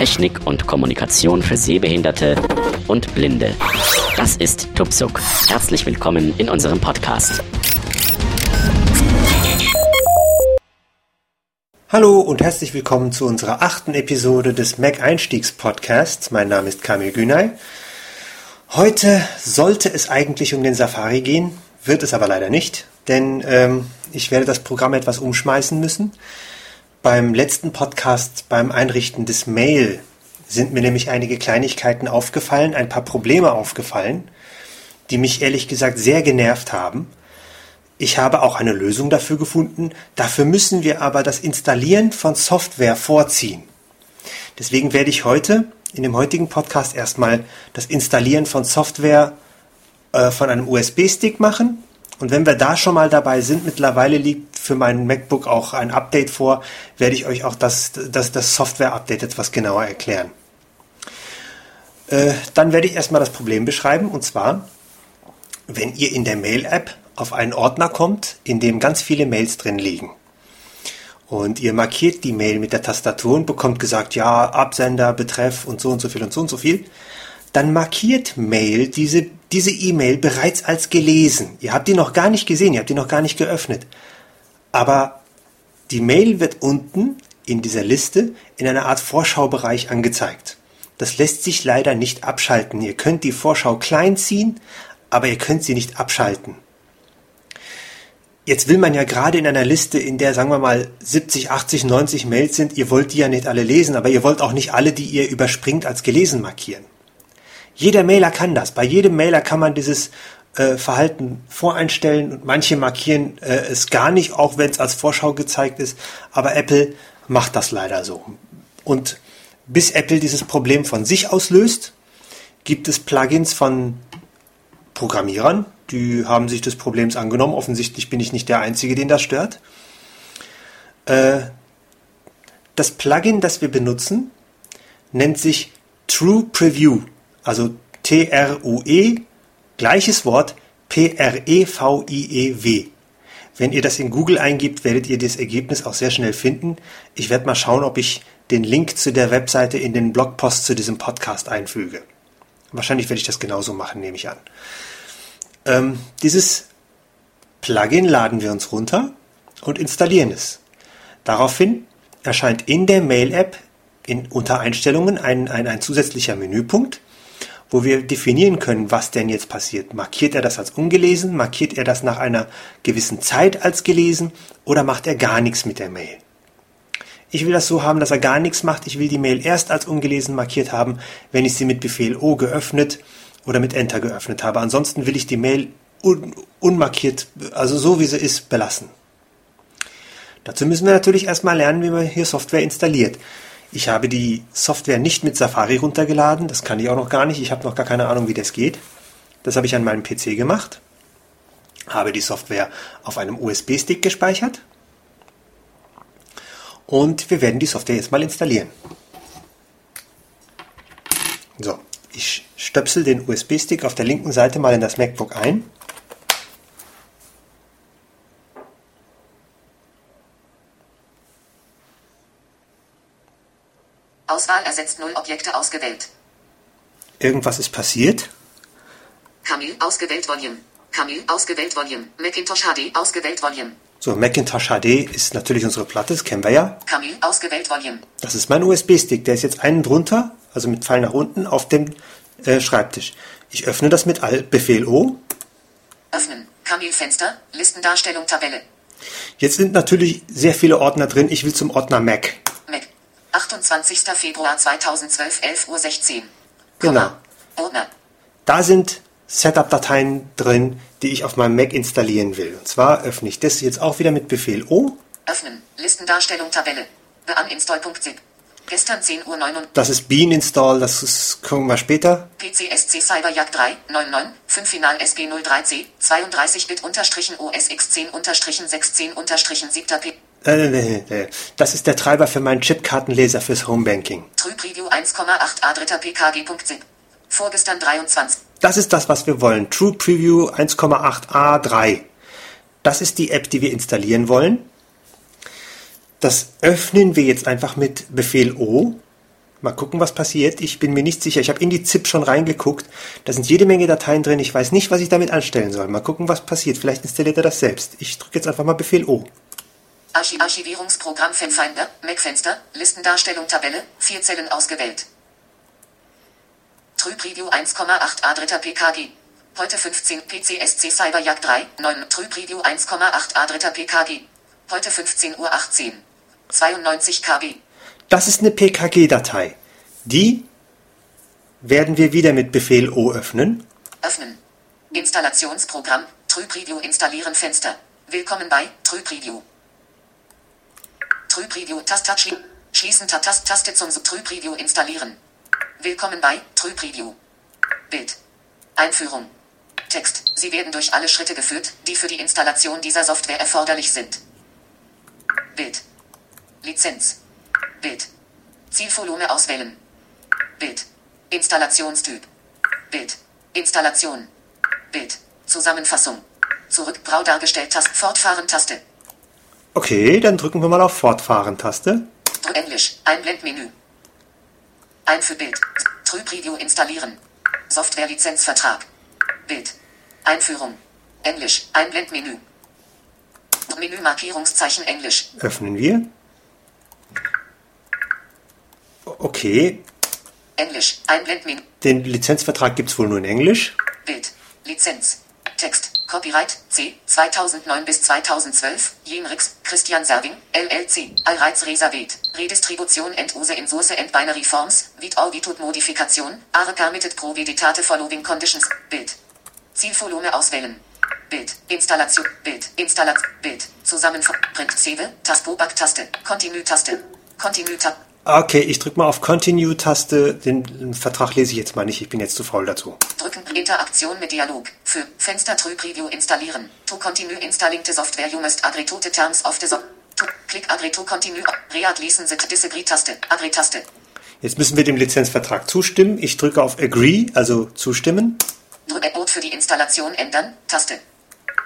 Technik und Kommunikation für Sehbehinderte und Blinde. Das ist Tupsuk. Herzlich willkommen in unserem Podcast. Hallo und herzlich willkommen zu unserer achten Episode des Mac Einstiegs Podcasts. Mein Name ist Kamil Günay. Heute sollte es eigentlich um den Safari gehen, wird es aber leider nicht, denn ähm, ich werde das Programm etwas umschmeißen müssen. Beim letzten Podcast, beim Einrichten des Mail, sind mir nämlich einige Kleinigkeiten aufgefallen, ein paar Probleme aufgefallen, die mich ehrlich gesagt sehr genervt haben. Ich habe auch eine Lösung dafür gefunden. Dafür müssen wir aber das Installieren von Software vorziehen. Deswegen werde ich heute in dem heutigen Podcast erstmal das Installieren von Software äh, von einem USB-Stick machen. Und wenn wir da schon mal dabei sind, mittlerweile liegt für mein MacBook auch ein Update vor, werde ich euch auch das, das, das Software-Update etwas genauer erklären. Äh, dann werde ich erstmal das Problem beschreiben. Und zwar, wenn ihr in der Mail-App auf einen Ordner kommt, in dem ganz viele Mails drin liegen. Und ihr markiert die Mail mit der Tastatur und bekommt gesagt, ja, Absender, Betreff und so und so viel und so und so viel. Dann markiert Mail diese diese E-Mail bereits als gelesen. Ihr habt die noch gar nicht gesehen, ihr habt die noch gar nicht geöffnet. Aber die Mail wird unten in dieser Liste in einer Art Vorschaubereich angezeigt. Das lässt sich leider nicht abschalten. Ihr könnt die Vorschau klein ziehen, aber ihr könnt sie nicht abschalten. Jetzt will man ja gerade in einer Liste, in der, sagen wir mal, 70, 80, 90 Mails sind, ihr wollt die ja nicht alle lesen, aber ihr wollt auch nicht alle, die ihr überspringt, als gelesen markieren. Jeder Mailer kann das. Bei jedem Mailer kann man dieses äh, Verhalten voreinstellen und manche markieren äh, es gar nicht, auch wenn es als Vorschau gezeigt ist. Aber Apple macht das leider so. Und bis Apple dieses Problem von sich aus löst, gibt es Plugins von Programmierern, die haben sich des Problems angenommen. Offensichtlich bin ich nicht der Einzige, den das stört. Äh, das Plugin, das wir benutzen, nennt sich True Preview, also T-R-U-E, gleiches Wort, P-R-E-V-I-E-W. Wenn ihr das in Google eingibt, werdet ihr das Ergebnis auch sehr schnell finden. Ich werde mal schauen, ob ich den Link zu der Webseite in den Blogpost zu diesem Podcast einfüge. Wahrscheinlich werde ich das genauso machen, nehme ich an. Ähm, dieses Plugin laden wir uns runter und installieren es. Daraufhin erscheint in der Mail-App unter Einstellungen ein, ein, ein zusätzlicher Menüpunkt, wo wir definieren können, was denn jetzt passiert. Markiert er das als ungelesen? Markiert er das nach einer gewissen Zeit als gelesen? Oder macht er gar nichts mit der Mail? Ich will das so haben, dass er gar nichts macht. Ich will die Mail erst als ungelesen markiert haben, wenn ich sie mit Befehl O geöffnet oder mit Enter geöffnet habe. Ansonsten will ich die Mail un unmarkiert, also so wie sie ist, belassen. Dazu müssen wir natürlich erstmal lernen, wie man hier Software installiert. Ich habe die Software nicht mit Safari runtergeladen, das kann ich auch noch gar nicht. Ich habe noch gar keine Ahnung, wie das geht. Das habe ich an meinem PC gemacht. Habe die Software auf einem USB-Stick gespeichert. Und wir werden die Software jetzt mal installieren. So, ich stöpsel den USB-Stick auf der linken Seite mal in das MacBook ein. Auswahl ersetzt null Objekte ausgewählt. Irgendwas ist passiert. Camille ausgewählt Volume. Camille ausgewählt Volume. Macintosh HD ausgewählt Volume. So, Macintosh HD ist natürlich unsere Platte, das kennen wir ja. Camille ausgewählt Volume. Das ist mein USB-Stick, der ist jetzt einen drunter, also mit Pfeil nach unten, auf dem äh, Schreibtisch. Ich öffne das mit Alt Befehl O. Öffnen. Camille Fenster, Listendarstellung Tabelle. Jetzt sind natürlich sehr viele Ordner drin. Ich will zum Ordner Mac. 28. Februar 2012, 11.16 Uhr. Genau. Ordner. Da sind Setup-Dateien drin, die ich auf meinem Mac installieren will. Und zwar öffne ich das jetzt auch wieder mit Befehl O. Öffnen. Listendarstellung Tabelle. Uninstall.zip. Gestern 10 Uhr 9 Das ist Bean Install, das ist, gucken wir später. PCSC Cyberjagd 3, 99, 5 Final SG 03C, 32-Bit unterstrichen OSX 10 unterstrichen 610 unterstrichen 7 P. Äh, das ist der Treiber für meinen Chipkartenleser fürs Homebanking. True Preview 1,8a 3 pkg.zip. Vorgestern 23. Das ist das, was wir wollen. True Preview 1,8a3. Das ist die App, die wir installieren wollen. Das öffnen wir jetzt einfach mit Befehl O. Mal gucken, was passiert. Ich bin mir nicht sicher. Ich habe in die ZIP schon reingeguckt. Da sind jede Menge Dateien drin. Ich weiß nicht, was ich damit anstellen soll. Mal gucken, was passiert. Vielleicht installiert er das selbst. Ich drücke jetzt einfach mal Befehl O. Archiv Archivierungsprogramm Fanfinder, Mac-Fenster, Listendarstellung Tabelle, vier Zellen ausgewählt. Trüb Review 1,8 A 3 PKG. Heute 15 PCSC Cyberjagd 3, 9 Trüb Review 1,8 A 3 PKG. Heute 15 Uhr 18. 92 KB. Das ist eine PKG-Datei. Die werden wir wieder mit Befehl O öffnen. Öffnen. Installationsprogramm, TrüPreview installieren Fenster. Willkommen bei TrüPreview. TrüPreview Taste schli schließen Tast Taste zum TrüPreview installieren. Willkommen bei TrüPreview. Bild. Einführung. Text. Sie werden durch alle Schritte geführt, die für die Installation dieser Software erforderlich sind. Bild. Lizenz. Bild. Zielvolumen auswählen. Bild. Installationstyp. Bild. Installation. Bild. Zusammenfassung. Zurück grau dargestellt Taste. Fortfahren Taste. Okay, dann drücken wir mal auf Fortfahren-Taste. Englisch. Einblendmenü. Ein für Bild. Trüb-Review installieren. Software-Lizenzvertrag. Bild. Einführung. Englisch. Einblendmenü. Menü Markierungszeichen Englisch. Öffnen wir. Okay, Englisch. Einblendmenü. den Lizenzvertrag gibt's wohl nur in Englisch. Bild. Lizenz. Text. Copyright C 2009 bis 2012. Jenrix, Christian Serving, LLC. Allreiz reserviert. Redistribution and use in source and binary forms. With audited Modifikation. Are permitted pro editate following conditions. Bild. Zielvolumen auswählen. Bild. Installation. Bild. Installat. Bild. Zusammenfassung. Print. Save. Tasto-Back-Taste. Continue-Taste. Continue-Tab. Okay, ich drücke mal auf Continue-Taste. Den Vertrag lese ich jetzt mal nicht. Ich bin jetzt zu faul dazu. Drücken. Interaktion mit Dialog. Für Fenster True Preview installieren. To continue installing the software you must agree to the terms of the so to Click agree to continue. Read listen the disagree Taste. Agree Taste. Jetzt müssen wir dem Lizenzvertrag zustimmen. Ich drücke auf Agree, also zustimmen. Drücke Boot für die Installation ändern. Taste.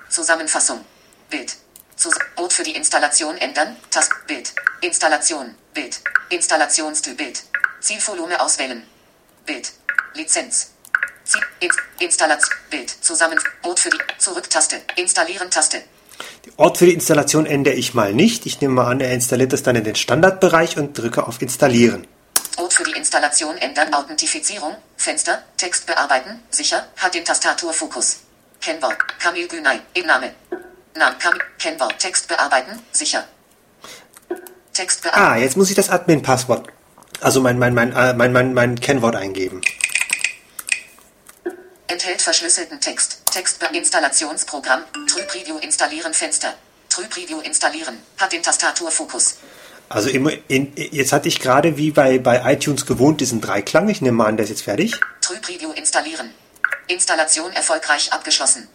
Zusammenfassung. Bild. Zus Boot für die Installation ändern. Taste. Bild. Installation. Bild. Installationstyp Bild. Zielvolumen auswählen. Bild. Lizenz. Ziel. Inst Installation. Bild. Zusammen. Boot für die Zurück-Taste. Installieren Taste. Den Ort für die Installation ändere ich mal nicht. Ich nehme mal an, er installiert das dann in den Standardbereich und drücke auf Installieren. Boot für die Installation ändern. Authentifizierung. Fenster. Text bearbeiten. Sicher. Hat den Tastaturfokus. Kennwort. Kamil Günay. Name. Name. Kamil. Kennwort. Text bearbeiten. Sicher. Text bearbeiten. Ah, jetzt muss ich das Admin-Passwort, also mein, mein, mein, äh, mein, mein, mein Kennwort eingeben. Enthält verschlüsselten Text. Text bei Installationsprogramm. True Preview installieren Fenster. True Preview installieren. Hat den Tastaturfokus. Also immer in, jetzt hatte ich gerade wie bei, bei iTunes gewohnt diesen Dreiklang. Ich nehme mal an, der ist jetzt fertig. True Preview installieren. Installation erfolgreich abgeschlossen.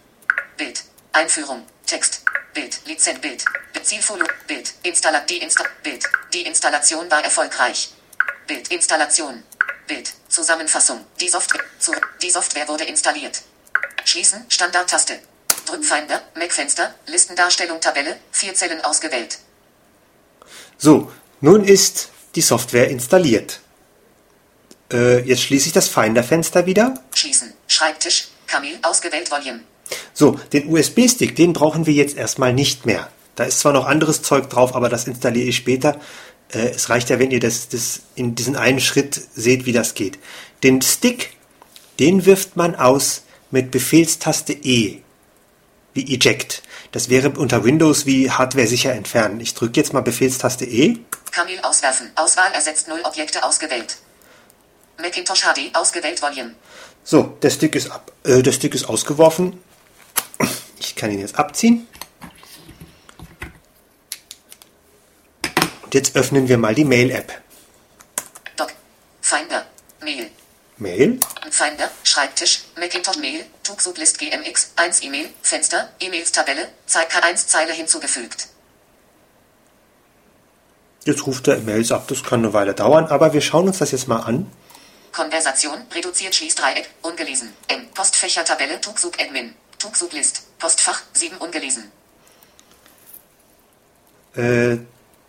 Bild. Einführung. Text. Bild. Lizenz. Bild. Zielfolio. Bild. Installat. Die Insta Bild. Die Installation war erfolgreich. Bild. Installation. Bild. Zusammenfassung. Die Software. Zu, die Software wurde installiert. Schließen. Standardtaste. Drückfinder. Mac-Fenster. Listendarstellung Tabelle. Vier Zellen ausgewählt. So, nun ist die Software installiert. Äh, jetzt schließe ich das Finder-Fenster wieder. Schließen. Schreibtisch. Kamil. Ausgewählt Volume. So, den USB-Stick, den brauchen wir jetzt erstmal nicht mehr. Da ist zwar noch anderes Zeug drauf, aber das installiere ich später. Äh, es reicht ja, wenn ihr das, das in diesen einen Schritt seht, wie das geht. Den Stick, den wirft man aus mit Befehlstaste E, wie Eject. Das wäre unter Windows wie Hardware sicher entfernen. Ich drücke jetzt mal Befehlstaste E. Kamil auswerfen. Auswahl ersetzt null Objekte ausgewählt. Macintosh HD ausgewählt Volume. So, der Stick ist ab. Äh, der Stick ist ausgeworfen. Ich kann ihn jetzt abziehen. Und jetzt öffnen wir mal die Mail-App. Doc. Finder. Mail. Mail. Finder. Schreibtisch. Macintosh Mail. Tuxublist GMX. 1 E-Mail. Fenster. E-Mails Tabelle. Zeig K1 Zeile hinzugefügt. Jetzt ruft er Mails ab. Das kann eine Weile dauern, aber wir schauen uns das jetzt mal an. Konversation. Reduziert Schließdreieck. Ungelesen. M. Postfächertabelle. Tuxub Admin. Tuxub List. Postfach. 7 ungelesen. Äh,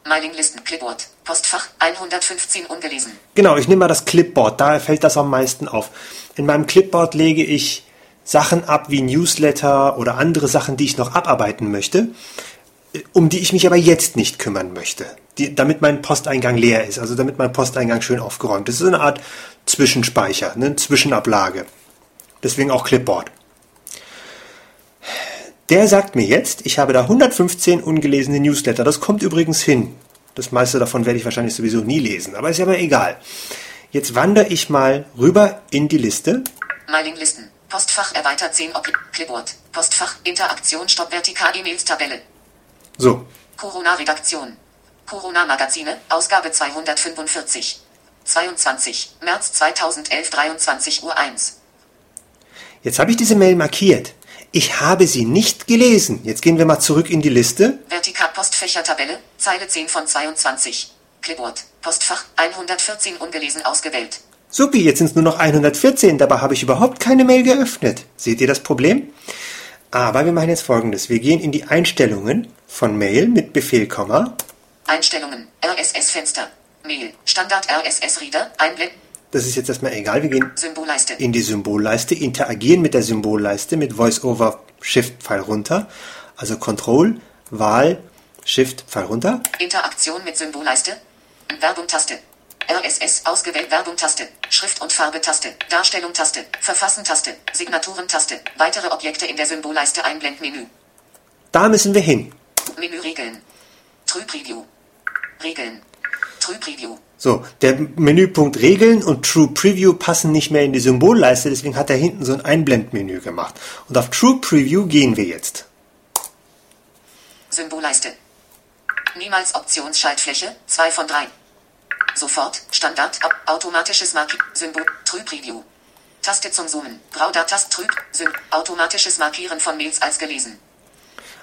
Mailinglisten. Clipboard. Postfach 115 ungelesen. Genau, ich nehme mal das Clipboard, da fällt das am meisten auf. In meinem Clipboard lege ich Sachen ab wie Newsletter oder andere Sachen, die ich noch abarbeiten möchte, um die ich mich aber jetzt nicht kümmern möchte, die, damit mein Posteingang leer ist, also damit mein Posteingang schön aufgeräumt ist. Das ist eine Art Zwischenspeicher, eine Zwischenablage. Deswegen auch Clipboard. Der sagt mir jetzt, ich habe da 115 ungelesene Newsletter. Das kommt übrigens hin. Das meiste davon werde ich wahrscheinlich sowieso nie lesen, aber ist ja aber egal. Jetzt wandere ich mal rüber in die Liste. Mailinglisten. Postfach erweitert 10 Ob Clipboard. Postfach Interaktion Stopp Vertikal E-Mails Tabelle. So, Corona Redaktion. Corona Magazine, Ausgabe 245. 22. März 2011 23 Uhr 1. jetzt habe ich diese Mail markiert. Ich habe sie nicht gelesen. Jetzt gehen wir mal zurück in die Liste. Vertikal Postfächertabelle, Zeile 10 von 22. Clipboard. Postfach 114 ungelesen ausgewählt. Supi, jetzt sind es nur noch 114, dabei habe ich überhaupt keine Mail geöffnet. Seht ihr das Problem? Aber wir machen jetzt folgendes. Wir gehen in die Einstellungen von Mail mit Befehl, Komma. Einstellungen. RSS-Fenster. Mail. Standard RSS-Reader. Einblenden. Das ist jetzt erstmal egal. Wir gehen in die Symbolleiste, interagieren mit der Symbolleiste mit VoiceOver Shift Pfeil runter. Also Control, Wahl, Shift Pfeil runter. Interaktion mit Symbolleiste. Werbung Taste. RSS ausgewählt Werbung Taste. Schrift und Farbe Taste. Darstellung Taste. Verfassen Taste. Signaturen Taste. Weitere Objekte in der Symbolleiste Einblendmenü. Da müssen wir hin. Menü Regeln. True Preview. Regeln. True Preview. So, der Menüpunkt Regeln und True Preview passen nicht mehr in die Symbolleiste, deswegen hat er hinten so ein Einblendmenü gemacht. Und auf True Preview gehen wir jetzt. Symbolleiste. Niemals Optionsschaltfläche 2 von 3. Sofort. Standard. Au- Automatisches Marki Symbol. True Preview. Taste zum Zoomen. Grauder Tast Trüb. Sym Automatisches Markieren von Mails als gelesen.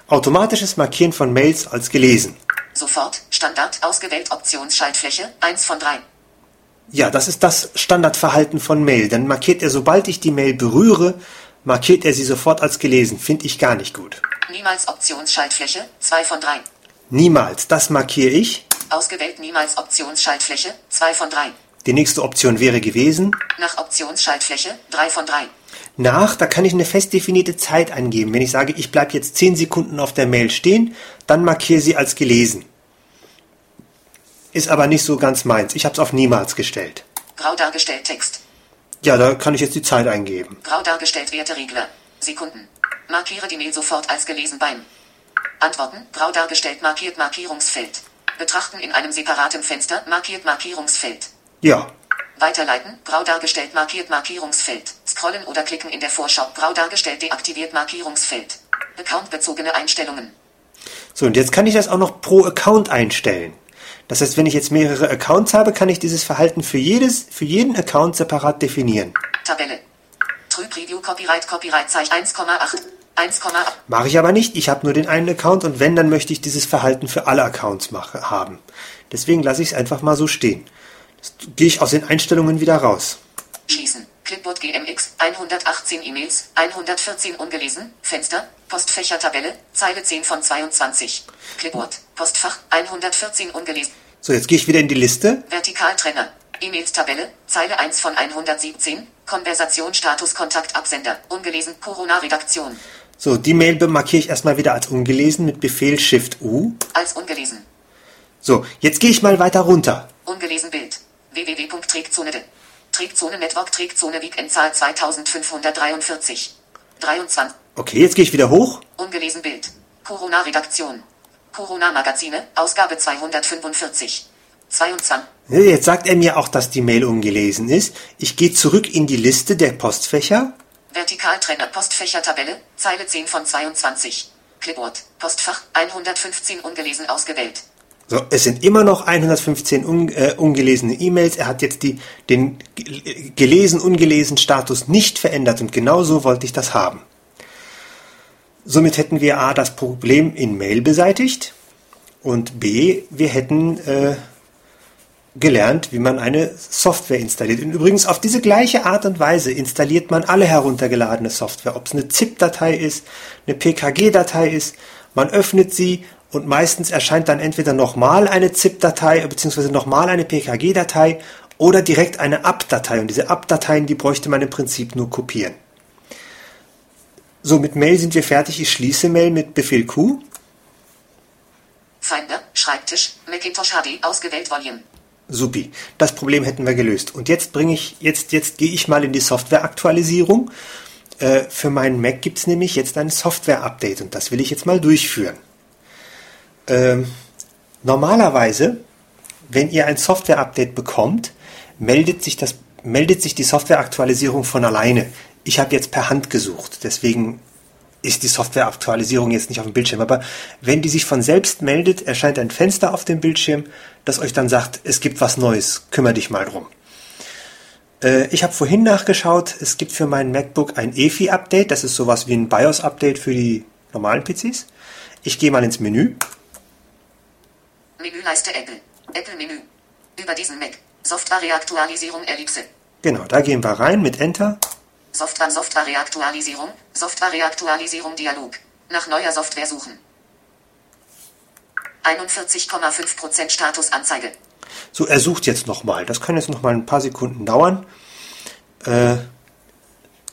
Automatisches Markieren von Mails als gelesen. Sofort. Standard. Ausgewählt Optionsschaltfläche 1 von 3. Ja, das ist das Standardverhalten von Mail. Dann markiert er, sobald ich die Mail berühre, markiert er sie sofort als gelesen. Finde ich gar nicht gut. Niemals Optionsschaltfläche 2 von 3. Niemals. Das markiere ich. Ausgewählt niemals Optionsschaltfläche 2 von 3. Die nächste Option wäre gewesen. Nach Optionsschaltfläche 3 von 3. Nach, da kann ich eine fest definierte Zeit angeben. Wenn ich sage, ich bleibe jetzt 10 Sekunden auf der Mail stehen, dann markiere sie als gelesen. Ist aber nicht so ganz meins. Ich habe es auf niemals gestellt. Grau dargestellt Text. Ja, da kann ich jetzt die Zeit eingeben. Grau dargestellt Werteregler. Sekunden. Markiere die Mail sofort als gelesen beim Antworten. Grau dargestellt markiert Markierungsfeld. Betrachten in einem separaten Fenster markiert Markierungsfeld. Ja, Weiterleiten. Grau dargestellt markiert Markierungsfeld. Scrollen oder klicken in der Vorschau. Grau dargestellt deaktiviert Markierungsfeld. Accountbezogene Einstellungen. So und jetzt kann ich das auch noch pro Account einstellen. Das heißt, wenn ich jetzt mehrere Accounts habe, kann ich dieses Verhalten für jedes, für jeden Account separat definieren. Tabelle. True Preview Copyright Copyright Zeichen 1,8. 1,8. Mache ich aber nicht. Ich habe nur den einen Account und wenn, dann möchte ich dieses Verhalten für alle Accounts mache, haben. Deswegen lasse ich es einfach mal so stehen. Das gehe ich aus den Einstellungen wieder raus. Schließen. Clipboard GMX. 118 E-Mails. 114 ungelesen. Fenster. Postfächertabelle. Zeile 10 von 22. Clipboard. Postfach. 114 ungelesen. So, jetzt gehe ich wieder in die Liste. Vertikaltrenner. E-Mails Tabelle. Zeile 1 von 117. Konversation Status Kontakt Absender. Ungelesen. Corona Redaktion. So, die Mail markiere ich erstmal wieder als ungelesen mit Befehl Shift U. Als ungelesen. So, jetzt gehe ich mal weiter runter. Ungelesen Bild. www.trägzone.de Trägzone Network Trägzone Weekendzahl 2543. 23. Okay, jetzt gehe ich wieder hoch. Ungelesen Bild. Corona Redaktion. Corona Magazine, Ausgabe 245. 22. Jetzt sagt er mir auch, dass die Mail ungelesen ist. Ich gehe zurück in die Liste der Postfächer. Vertikaltrenner Postfächertabelle, Zeile 10 von 22. Clipboard, Postfach, 115 ungelesen ausgewählt. So, es sind immer noch 115 un, äh, ungelesene E-Mails. Er hat jetzt die, den gelesen, ungelesen Status nicht verändert und genau so wollte ich das haben. Somit hätten wir A, das Problem in Mail beseitigt und B, wir hätten äh, gelernt, wie man eine Software installiert. Und übrigens auf diese gleiche Art und Weise installiert man alle heruntergeladene Software. Ob es eine ZIP-Datei ist, eine PKG-Datei ist, man öffnet sie und meistens erscheint dann entweder nochmal eine ZIP-Datei bzw. nochmal eine PKG-Datei oder direkt eine APP-Datei. Und diese APP-Dateien, die bräuchte man im Prinzip nur kopieren. So, mit Mail sind wir fertig. Ich schließe Mail mit Befehl Q. Finder, Schreibtisch, Macintosh HD, ausgewählt Volume. Supi. Das Problem hätten wir gelöst. Und jetzt bringe ich, jetzt, jetzt gehe ich mal in die Softwareaktualisierung. Äh, für meinen Mac gibt es nämlich jetzt ein Software-Update und das will ich jetzt mal durchführen. Ähm, normalerweise, wenn ihr ein Software-Update bekommt, meldet sich, das, meldet sich die Softwareaktualisierung von alleine. Ich habe jetzt per Hand gesucht, deswegen ist die Softwareaktualisierung jetzt nicht auf dem Bildschirm. Aber wenn die sich von selbst meldet, erscheint ein Fenster auf dem Bildschirm, das euch dann sagt, es gibt was Neues, kümmere dich mal drum. Äh, ich habe vorhin nachgeschaut, es gibt für meinen MacBook ein EFI-Update, das ist sowas wie ein BIOS-Update für die normalen PCs. Ich gehe mal ins Menü. Menüleiste Apple. Apple Menü. Über diesen Mac. Software-Reaktualisierung Ellipse. Genau, da gehen wir rein mit Enter. Software Software-Reaktualisierung. Software-Reaktualisierung Dialog. Nach neuer Software suchen. 41,5% Statusanzeige. So, er sucht jetzt nochmal. Das kann jetzt nochmal ein paar Sekunden dauern. Äh,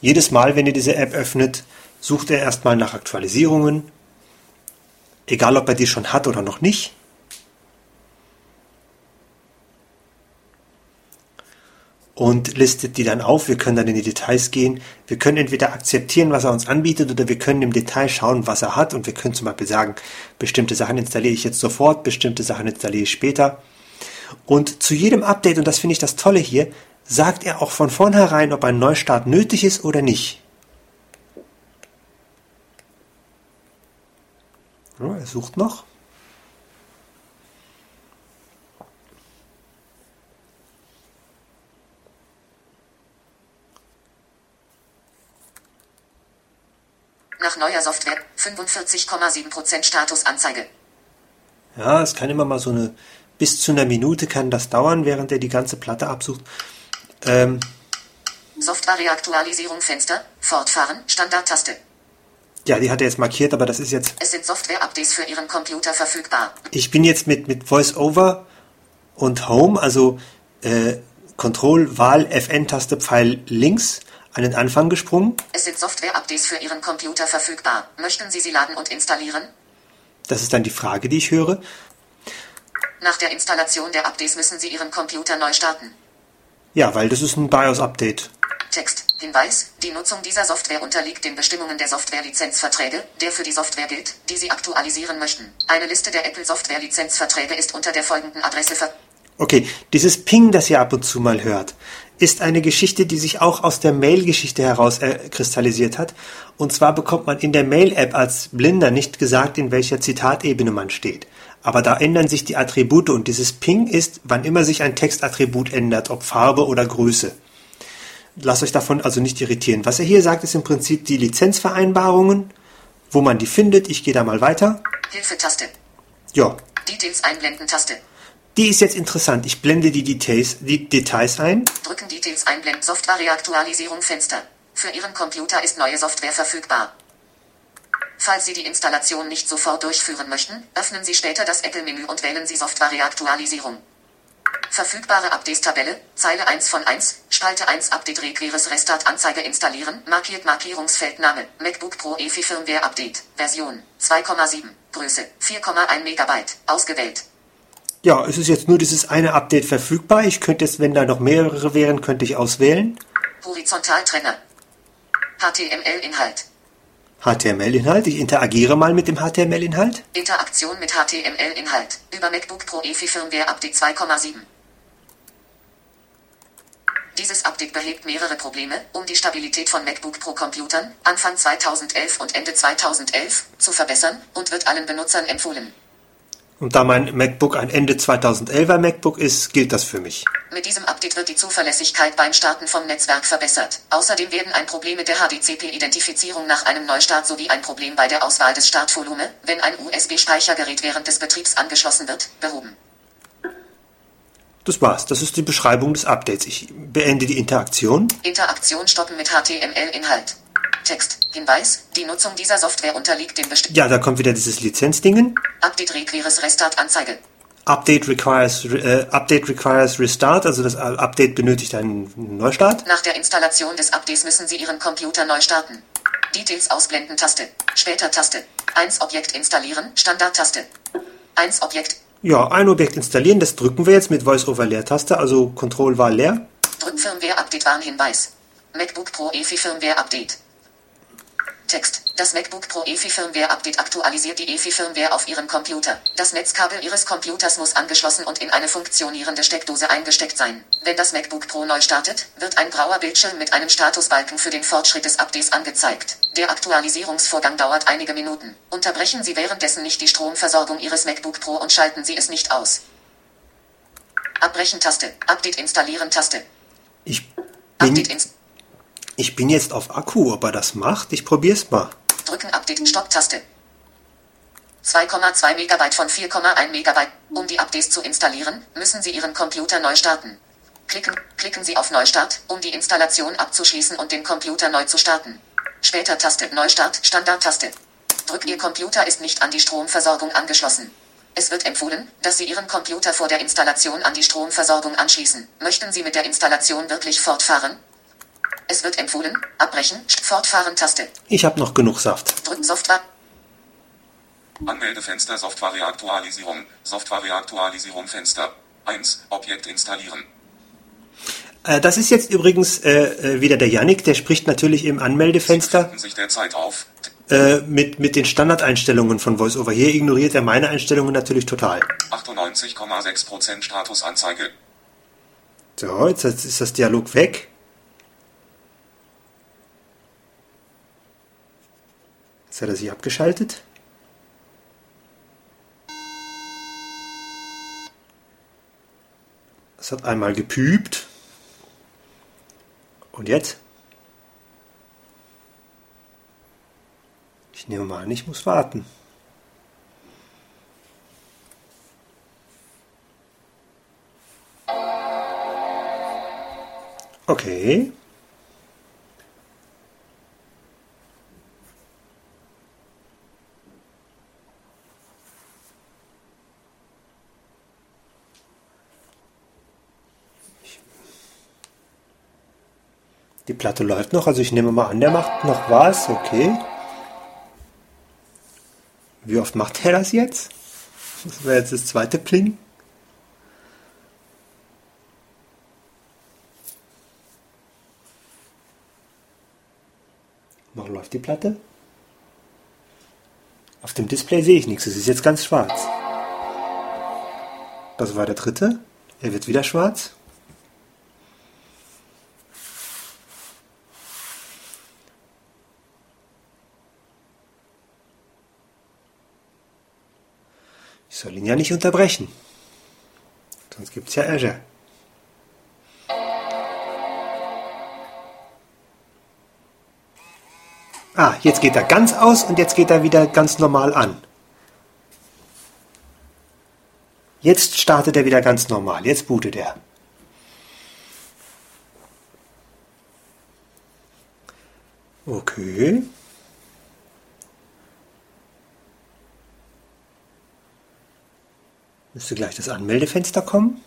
jedes Mal, wenn ihr diese App öffnet, sucht er erstmal nach Aktualisierungen. Egal, ob er die schon hat oder noch nicht. Und listet die dann auf. Wir können dann in die Details gehen. Wir können entweder akzeptieren, was er uns anbietet, oder wir können im Detail schauen, was er hat. Und wir können zum Beispiel sagen, bestimmte Sachen installiere ich jetzt sofort, bestimmte Sachen installiere ich später. Und zu jedem Update, und das finde ich das Tolle hier, sagt er auch von vornherein, ob ein Neustart nötig ist oder nicht. Er sucht noch. Nach neuer Software 45,7% Statusanzeige. Ja, es kann immer mal so eine, bis zu einer Minute kann das dauern, während er die ganze Platte absucht. Ähm, Software-Reaktualisierung Fenster, fortfahren, Standardtaste. Ja, die hat er jetzt markiert, aber das ist jetzt. Es sind Software-Updates für Ihren Computer verfügbar. Ich bin jetzt mit, mit VoiceOver und Home, also äh, Control, Wahl, FN-Taste, Pfeil links an den Anfang gesprungen. Es sind Software-Updates für Ihren Computer verfügbar. Möchten Sie sie laden und installieren? Das ist dann die Frage, die ich höre. Nach der Installation der Updates müssen Sie Ihren Computer neu starten. Ja, weil das ist ein BIOS-Update. Text. Hinweis. Die Nutzung dieser Software unterliegt den Bestimmungen der Software-Lizenzverträge, der für die Software gilt, die Sie aktualisieren möchten. Eine Liste der Apple Software-Lizenzverträge ist unter der folgenden Adresse ver... Okay, dieses Ping, das ihr ab und zu mal hört, ist eine Geschichte, die sich auch aus der Mail-Geschichte heraus äh, kristallisiert hat. Und zwar bekommt man in der Mail-App als Blinder nicht gesagt, in welcher Zitatebene man steht. Aber da ändern sich die Attribute und dieses Ping ist, wann immer sich ein Textattribut ändert, ob Farbe oder Größe. Lasst euch davon also nicht irritieren. Was er hier sagt, ist im Prinzip die Lizenzvereinbarungen, wo man die findet. Ich gehe da mal weiter. Hilfe-Taste. Ja. Details einblenden Taste. Die ist jetzt interessant. Ich blende die Details, die Details ein. Drücken Details einblenden Software Reaktualisierung Fenster. Für Ihren Computer ist neue Software verfügbar. Falls Sie die Installation nicht sofort durchführen möchten, öffnen Sie später das Apple-Menü und wählen Sie Software Reaktualisierung. Verfügbare Updates-Tabelle, Zeile 1 von 1, Spalte 1 Update Requires Restart Anzeige installieren, markiert Markierungsfeld Name, MacBook Pro EFI Firmware Update, Version 2,7, Größe 4,1 Megabyte, ausgewählt. Ja, es ist jetzt nur dieses eine Update verfügbar. Ich könnte es, wenn da noch mehrere wären, könnte ich auswählen. Horizontaltrenner. HTML-Inhalt. HTML-Inhalt. Ich interagiere mal mit dem HTML-Inhalt. Interaktion mit HTML-Inhalt. Über MacBook Pro EFI Firmware Update 2,7. Dieses Update behebt mehrere Probleme, um die Stabilität von MacBook Pro Computern Anfang 2011 und Ende 2011 zu verbessern und wird allen Benutzern empfohlen. Und da mein MacBook ein Ende 2011er MacBook ist, gilt das für mich. Mit diesem Update wird die Zuverlässigkeit beim Starten vom Netzwerk verbessert. Außerdem werden ein Problem mit der HDCP-Identifizierung nach einem Neustart sowie ein Problem bei der Auswahl des Startvolume, wenn ein USB-Speichergerät während des Betriebs angeschlossen wird, behoben. Das war's. Das ist die Beschreibung des Updates. Ich beende die Interaktion. Interaktion stoppen mit HTML-Inhalt. Text. Hinweis. Die Nutzung dieser Software unterliegt dem bestimmten Ja, da kommt wieder dieses Lizenzdingen. Update requires Restart Anzeige. Update requires, äh, Update requires Restart, also das Update benötigt einen Neustart. Nach der Installation des Updates müssen Sie Ihren Computer neu starten. Details ausblenden Taste. Später Taste. 1 Objekt installieren. Standard Taste. 1 Objekt. Ja, ein Objekt installieren, das drücken wir jetzt mit Voice-over-Leertaste, also Control war leer. Drück Firmware Update Warnhinweis. MacBook Pro EFI Firmware Update. Text. Das MacBook Pro EFI Firmware Update aktualisiert die EFI Firmware auf Ihrem Computer. Das Netzkabel Ihres Computers muss angeschlossen und in eine funktionierende Steckdose eingesteckt sein. Wenn das MacBook Pro neu startet, wird ein grauer Bildschirm mit einem Statusbalken für den Fortschritt des Updates angezeigt. Der Aktualisierungsvorgang dauert einige Minuten. Unterbrechen Sie währenddessen nicht die Stromversorgung Ihres MacBook Pro und schalten Sie es nicht aus. Abbrechen Taste. Update installieren Taste. Ich Update bin, ins ich bin jetzt auf Akku, ob er das macht. Ich probier's mal. Drücken Update Stopp-Taste. 2,2 Megabyte von 4,1 Megabyte. Um die Updates zu installieren, müssen Sie Ihren Computer neu starten. Klicken, klicken Sie auf Neustart, um die Installation abzuschließen und den Computer neu zu starten. Später Taste Neustart, Standard-Taste. Drück Ihr Computer ist nicht an die Stromversorgung angeschlossen. Es wird empfohlen, dass Sie Ihren Computer vor der Installation an die Stromversorgung anschließen. Möchten Sie mit der Installation wirklich fortfahren? Es wird empfohlen, abbrechen, fortfahren Taste. Ich habe noch genug Saft. Drücken Software. Anmeldefenster Softwareaktualisierung. Softwareaktualisierung Fenster. 1. Objekt installieren. Äh, das ist jetzt übrigens äh, äh, wieder der Yannick, der spricht natürlich im Anmeldefenster Befinden sich derzeit auf. äh, mit, mit den Standardeinstellungen von VoiceOver. Hier ignoriert er meine Einstellungen natürlich total. 98,6% Statusanzeige. So, jetzt ist das Dialog weg. Jetzt hat er sich abgeschaltet. Es hat einmal gepiept. Und jetzt? Ich nehme mal an, ich muss warten. Okay. Die Platte läuft noch, also ich nehme mal an, der macht noch was, okay. Wie oft macht er das jetzt? Das wäre jetzt das zweite Pling. Noch läuft die Platte. Auf dem Display sehe ich nichts, es ist jetzt ganz schwarz. Das war der dritte. Er wird wieder schwarz. Soll ihn ja nicht unterbrechen. Sonst gibt es ja Ärger. Ah, jetzt geht er ganz aus und jetzt geht er wieder ganz normal an. Jetzt startet er wieder ganz normal. Jetzt bootet er. Okay. Müsste gleich das Anmeldefenster kommen.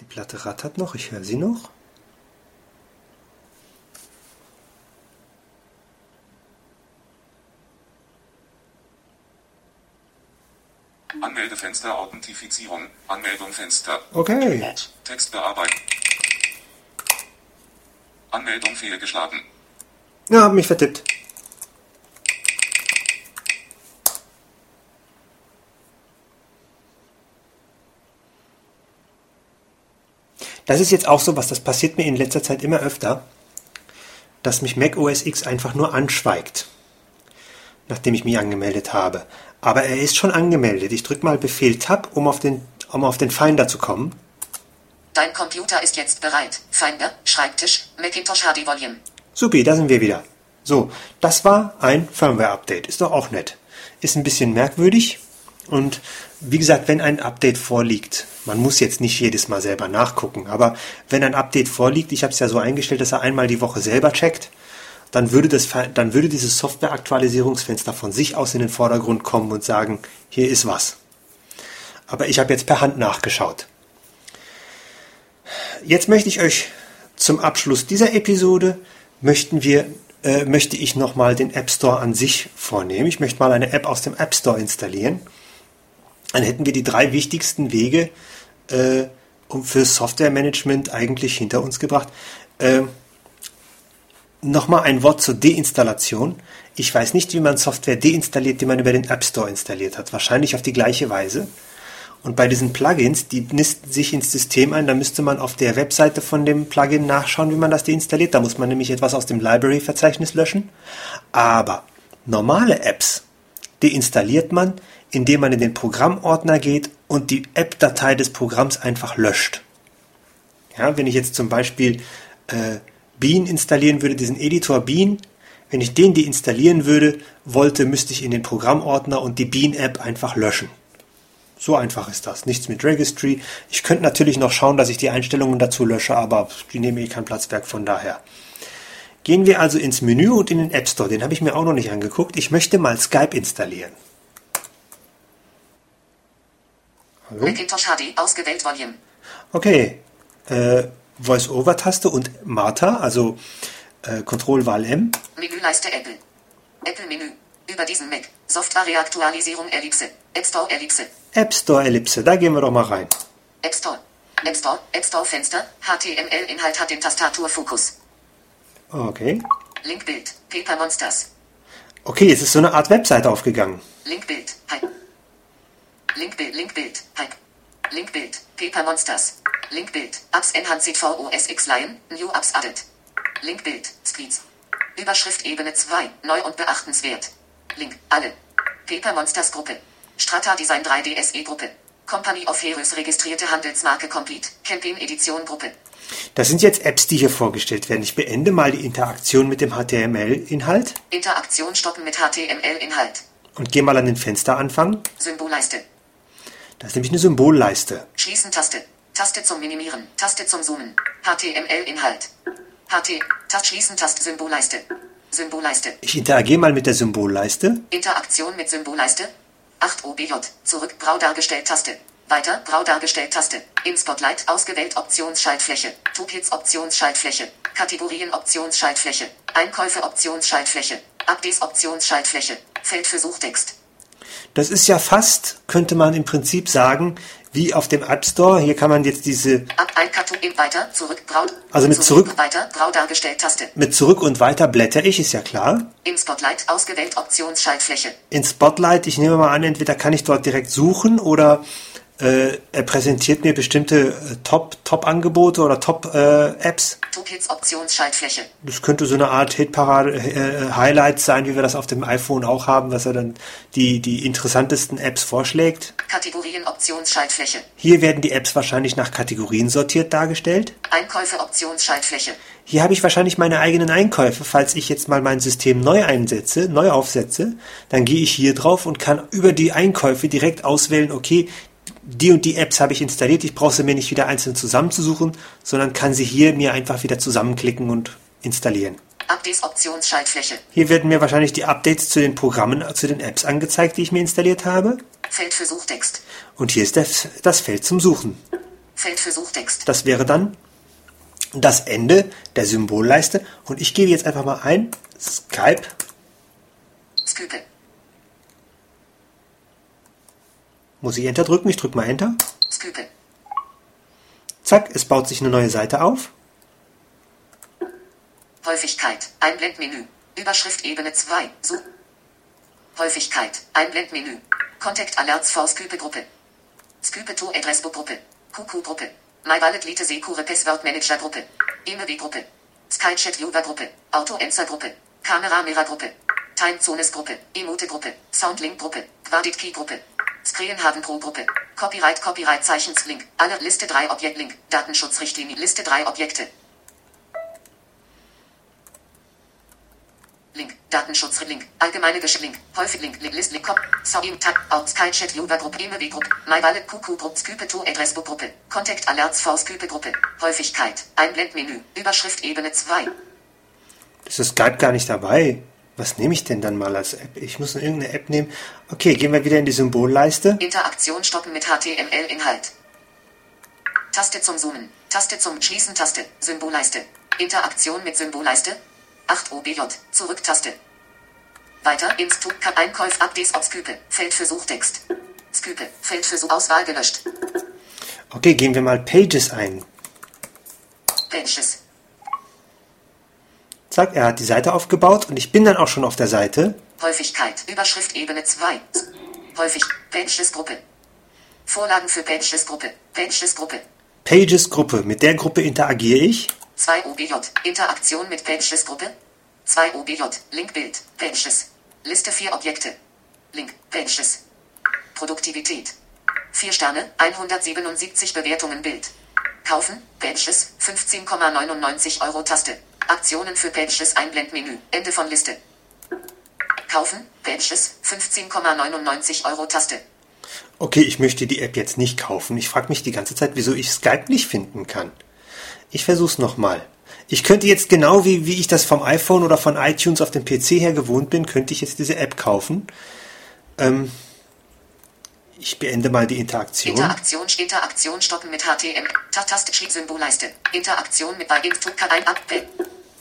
Die Platte rattert noch, ich höre sie noch. Anmeldefenster Authentifizierung. Anmeldung Fenster. Okay. Text bearbeiten. Anmeldung fehlgeschlagen. Ja, hab mich vertippt. Das ist jetzt auch so was, das passiert mir in letzter Zeit immer öfter, dass mich Mac OS X einfach nur anschweigt, nachdem ich mich angemeldet habe. Aber er ist schon angemeldet. Ich drücke mal Befehl Tab, um auf den, um auf den Finder zu kommen. Dein Computer ist jetzt bereit. Finder, Schreibtisch, Macintosh HD Volume. Supi, da sind wir wieder. So, das war ein Firmware-Update. Ist doch auch nett. Ist ein bisschen merkwürdig. Und wie gesagt, wenn ein Update vorliegt, man muss jetzt nicht jedes Mal selber nachgucken, aber wenn ein Update vorliegt, ich habe es ja so eingestellt, dass er einmal die Woche selber checkt, dann würde, das, dann würde dieses Software-Aktualisierungsfenster von sich aus in den Vordergrund kommen und sagen, hier ist was. Aber ich habe jetzt per Hand nachgeschaut. Jetzt möchte ich euch zum Abschluss dieser Episode möchten wir äh, möchte ich nochmal den App Store an sich vornehmen. Ich möchte mal eine App aus dem App Store installieren. Dann hätten wir die drei wichtigsten Wege äh, um für Softwaremanagement eigentlich hinter uns gebracht. Äh, Nochmal ein Wort zur Deinstallation. Ich weiß nicht, wie man Software deinstalliert, die man über den App Store installiert hat. Wahrscheinlich auf die gleiche Weise. Und bei diesen Plugins, die nisten sich ins System ein, da müsste man auf der Webseite von dem Plugin nachschauen, wie man das deinstalliert. Da muss man nämlich etwas aus dem Library-Verzeichnis löschen. Aber normale Apps deinstalliert man, indem man in den Programmordner geht und die App-Datei des Programms einfach löscht. Ja, wenn ich jetzt zum Beispiel äh, Bean installieren würde, diesen Editor Bean, wenn ich den deinstallieren würde, wollte, müsste ich in den Programmordner und die Bean-App einfach löschen. So einfach ist das. Nichts mit Registry. Ich könnte natürlich noch schauen, dass ich die Einstellungen dazu lösche, aber die nehmen eh kein Platzwerk von daher. Gehen wir also ins Menü und in den App Store. Den habe ich mir auch noch nicht angeguckt. Ich möchte mal Skype installieren. Hallo? Macintosh HD ausgewählt Volume. Okay. Äh, Voice-Over-Taste und Martha, also äh, Control-Wahl M. Menüleiste Apple. Apple-Menü. Über diesen Mac. Software-Reaktualisierung Ellipse. App Store Ellipse. App Store Ellipse, da gehen wir doch mal rein. App Store. App Store, App Store Fenster, HTML-Inhalt hat den Tastaturfokus. Okay. Linkbild, Paper Monsters. Okay, es ist so eine Art Webseite aufgegangen. Linkbild, Hype. Linkbild, Linkbild, Hype. Linkbild, Paper Monsters. Linkbild, Apps Enhanced VOS X Lion, New Apps Added. Linkbild, Screens. Überschrift Ebene 2, neu und beachtenswert. Link, alle. Paper Monsters Gruppe. Strata Design 3D SE Gruppe. Company of Heroes registrierte Handelsmarke Complete. Campaign Edition Gruppe. Das sind jetzt Apps, die hier vorgestellt werden. Ich beende mal die Interaktion mit dem HTML-Inhalt. Interaktion stoppen mit HTML-Inhalt. Und gehe mal an den Fensteranfang. Symbolleiste. Das ist nämlich eine Symbolleiste. Schließen Taste. Taste zum Minimieren. Taste zum Zoomen. HTML-Inhalt. HT. Tast Schließen Taste Symbolleiste. Symbolleiste. Ich interagiere mal mit der Symbolleiste. Interaktion mit Symbolleiste. 8 OBJ. Zurück Grau dargestellt Taste. Weiter Grau dargestellt Taste. In Spotlight ausgewählt Optionsschaltfläche. Toolkits Optionsschaltfläche. Kategorien Optionsschaltfläche. Einkäufe Optionsschaltfläche. Updates Optionsschaltfläche. Feld für Suchtext. Das ist ja fast, könnte man im Prinzip sagen, wie auf dem App Store. Hier kann man jetzt diese. Weiter, zurück, grau. Also mit zurück, zurück, weiter, grau dargestellt Taste. Mit zurück und weiter blätter ich, ist ja klar. In Spotlight ausgewählt Optionsschaltfläche. In Spotlight, ich nehme mal an, entweder kann ich dort direkt suchen oder äh, er präsentiert mir bestimmte äh, Top-Angebote Top oder Top-Apps. Äh, Toolkits Optionsschaltfläche. Das könnte so eine Art Hitparade, äh, Highlights sein, wie wir das auf dem iPhone auch haben, was er dann die, die interessantesten Apps vorschlägt. Kategorien Optionsschaltfläche. Hier werden die Apps wahrscheinlich nach Kategorien sortiert dargestellt. Einkäufe Optionsschaltfläche. Hier habe ich wahrscheinlich meine eigenen Einkäufe. Falls ich jetzt mal mein System neu einsetze, neu aufsetze, dann gehe ich hier drauf und kann über die Einkäufe direkt auswählen, okay, die und die Apps habe ich installiert, ich brauche sie mir nicht wieder einzeln zusammenzusuchen, sondern kann sie hier mir einfach wieder zusammenklicken und installieren. Updates Optionsschaltfläche. Hier werden mir wahrscheinlich die Updates zu den Programmen, zu den Apps angezeigt, die ich mir installiert habe. Feld für Suchtext. Und hier ist das, das Feld zum Suchen. Feld für Suchtext. Das wäre dann das Ende der Symbolleiste. Und ich gebe jetzt einfach mal ein Skype. Skype. Muss ich Enter drücken? Ich drücke mal Enter. Skype. Zack, es baut sich eine neue Seite auf. Häufigkeit. Einblendmenü. Überschrift Ebene 2. So. Häufigkeit. Einblendmenü. Contact Alerts for Skype Gruppe. Skype to Address Book Gruppe. QQ Gruppe. My Wallet Lite Secure Password Manager Gruppe. EMW Gruppe. SkyChat Viewer Gruppe. Auto Answer Gruppe. Kamera Mirror Gruppe. Time Zones Gruppe. Emote Gruppe. Soundlink Gruppe. Quadit Key Gruppe. Screen haben pro Gruppe. Copyright Copyright Zeichens Link. Alle Liste 3 Objekt Link. Datenschutzrichtlinie Liste 3 Objekte. Link. Datenschutz. Link. Allgemeine Gesch. Link. Häufig Link. Link. List. Link. Sorry. Tag. Out. Sky Chat. Yoga Gruppe. EMW Gruppe. My Wallet. QQ. Skype to Adressbook Gruppe. Contact Alerts for Skype Gruppe. Häufigkeit. Einblendmenü. Überschrift Ebene 2. Das ist Skype gar nicht dabei. Was nehme ich denn dann mal als App? Ich muss nur irgendeine App nehmen. Okay, gehen wir wieder in die Symbolleiste. Interaktion stoppen mit HTML-Inhalt. Taste zum Zoomen. Taste zum Schließen Taste. Symbolleiste. Interaktion mit Symbolleiste. 8 OBJ. Zurück-Taste. Weiter ins Tub Einkauf Updates auf Skype. Feld für Suchtext. Skype. Feld für Such Auswahl gelöscht. Okay, gehen wir mal Pages ein. Pages. Zack, er hat die Seite aufgebaut und ich bin dann auch schon auf der Seite. Häufigkeit. Überschrift Ebene 2. Häufig. Pages Gruppe. Vorlagen für Pages Gruppe. Pages Gruppe. Pages Gruppe. Mit der Gruppe interagiere ich. 2 OBJ. Interaktion mit Pages Gruppe. 2 OBJ. Linkbild. Pages. Liste 4 Objekte. Link. Pages. Produktivität. 4 Sterne. 177 Bewertungen Bild. Kaufen. Pages. 15,99 Euro Taste. Aktionen für Pages Einblendmenü. Ende von Liste. Kaufen. Pages. 15,99 Euro Taste. Okay, ich möchte die App jetzt nicht kaufen. Ich frage mich die ganze Zeit, wieso ich Skype nicht finden kann. Ich versuch's nochmal. Ich könnte jetzt genau wie, wie ich das vom iPhone oder von iTunes auf dem PC her gewohnt bin, könnte ich jetzt diese App kaufen. Ähm, ich beende mal die Interaktion. Interaktion, Interaktion stoppen mit HTML. Ta- Taste, Symbolleiste. Interaktion mit bei Input, ein Ab,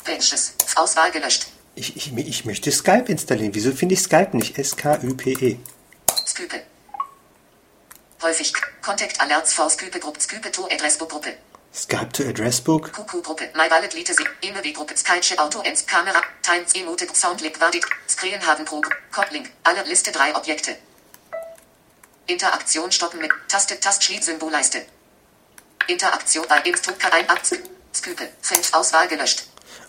Pages. Auswahl gelöscht. Ich, ich, ich möchte Skype installieren. Wieso finde ich Skype nicht? S-K-Y-P-E. Skype. Häufig. Contact Alerts for Skype Gruppe. Skype to Adressbook Gruppe. Skype to Address Book. QQ Gruppe. My Wallet Lite Sie. EMW Gruppe. Skype Auto Ends Kamera. Times Emote Soundlink Vadit. Screen haben Pro. Kotlink. Alle Liste 3 Objekte. Interaktion stoppen mit Taste Tast Schrieb Symbolleiste. Interaktion bei Instrukt ein. Skype. Feld Auswahl gelöscht.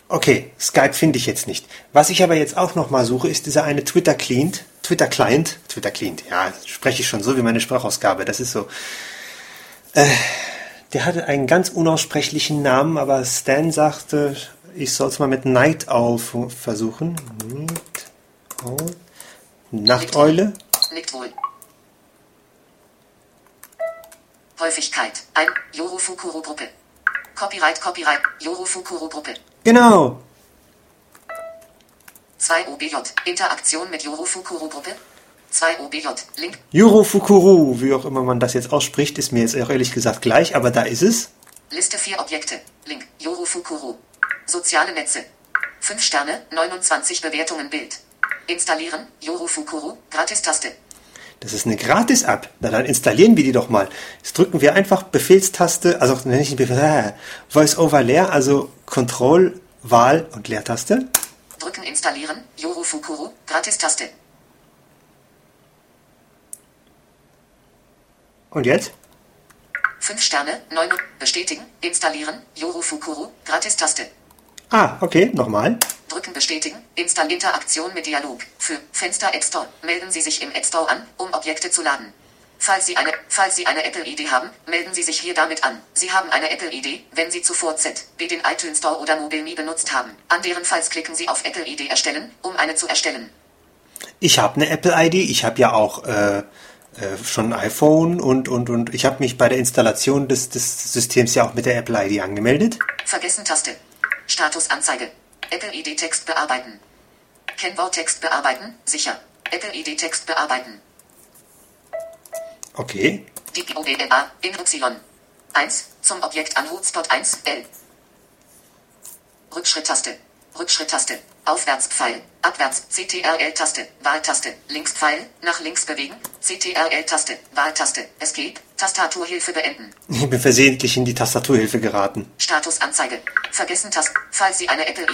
Okay, Skype finde ich jetzt nicht. Was ich aber jetzt auch nochmal suche, ist dieser eine Twitter Client. Twitter Client. Twitter Client. Ja, spreche ich schon so wie meine Sprachausgabe. Das ist so. Äh, der hatte einen ganz unaussprechlichen Namen, aber Stan sagte, ich soll es mal mit Night Owl versuchen. Night Owl. Nachteule. Nickt wohl. Häufigkeit. Ein Yoru Fukuro Gruppe. Copyright Copyright Yoru Fukuro Gruppe. Genau. 2 OBJ. Interaktion mit Yoru Fukuro Gruppe. 2 OBJ. Link. Yuro Fukuru, wie auch immer man das jetzt ausspricht, ist mir jetzt auch ehrlich gesagt gleich, aber da ist es. Liste 4 Objekte. Link. Yoru Fukuro. Soziale Netze. 5 Sterne, 29 Bewertungen Bild. Installieren. Yoru Fukuro. Gratis-Taste. Das ist eine Gratis-App. Na dann installieren wir die doch mal. Jetzt drücken wir einfach Befehlstaste, also nenne ich Befehl, äh, Voice over Leer, also Control, Wahl und Leertaste. Drücken installieren. Yoru Fukuro. Gratis-Taste. Und jetzt? 5 Sterne, 9 bestätigen, installieren, Yoru Fukuro, Gratis-Taste. Ah, okay, nochmal. Drücken bestätigen, Install Interaktion mit Dialog. Für Fenster App Store. Melden Sie sich im App Store an, um Objekte zu laden. Falls Sie eine, falls Sie eine Apple-ID haben, melden Sie sich hier damit an. Sie haben eine Apple-ID, wenn Sie zuvor Z, B den iTunes Store oder MobileMe benutzt haben. Anderenfalls klicken Sie auf Apple-ID erstellen, um eine zu erstellen. Ich habe eine Apple-ID, ich habe ja auch äh, äh, schon ein iPhone und, und, und ich habe mich bei der Installation des, des Systems ja auch mit der Apple-ID angemeldet. Vergessen Taste. Statusanzeige. Apple ID Text bearbeiten. Kennwort Text bearbeiten, sicher. Apple ID Text bearbeiten. Okay. Die ODLA in Y. 1 zum Objekt an Hotspot 1 L. Rückschritttaste. Rückschritttaste. Aufwärtspfeil. Abwärts. CTRL-Taste. Wahltaste. Linkspfeil. Nach links bewegen. CTRL-Taste. Wahltaste. Escape. Tastaturhilfe beenden. Ich bin versehentlich in die Tastaturhilfe geraten. Statusanzeige. Vergessen Taste. Falls Sie eine Apple,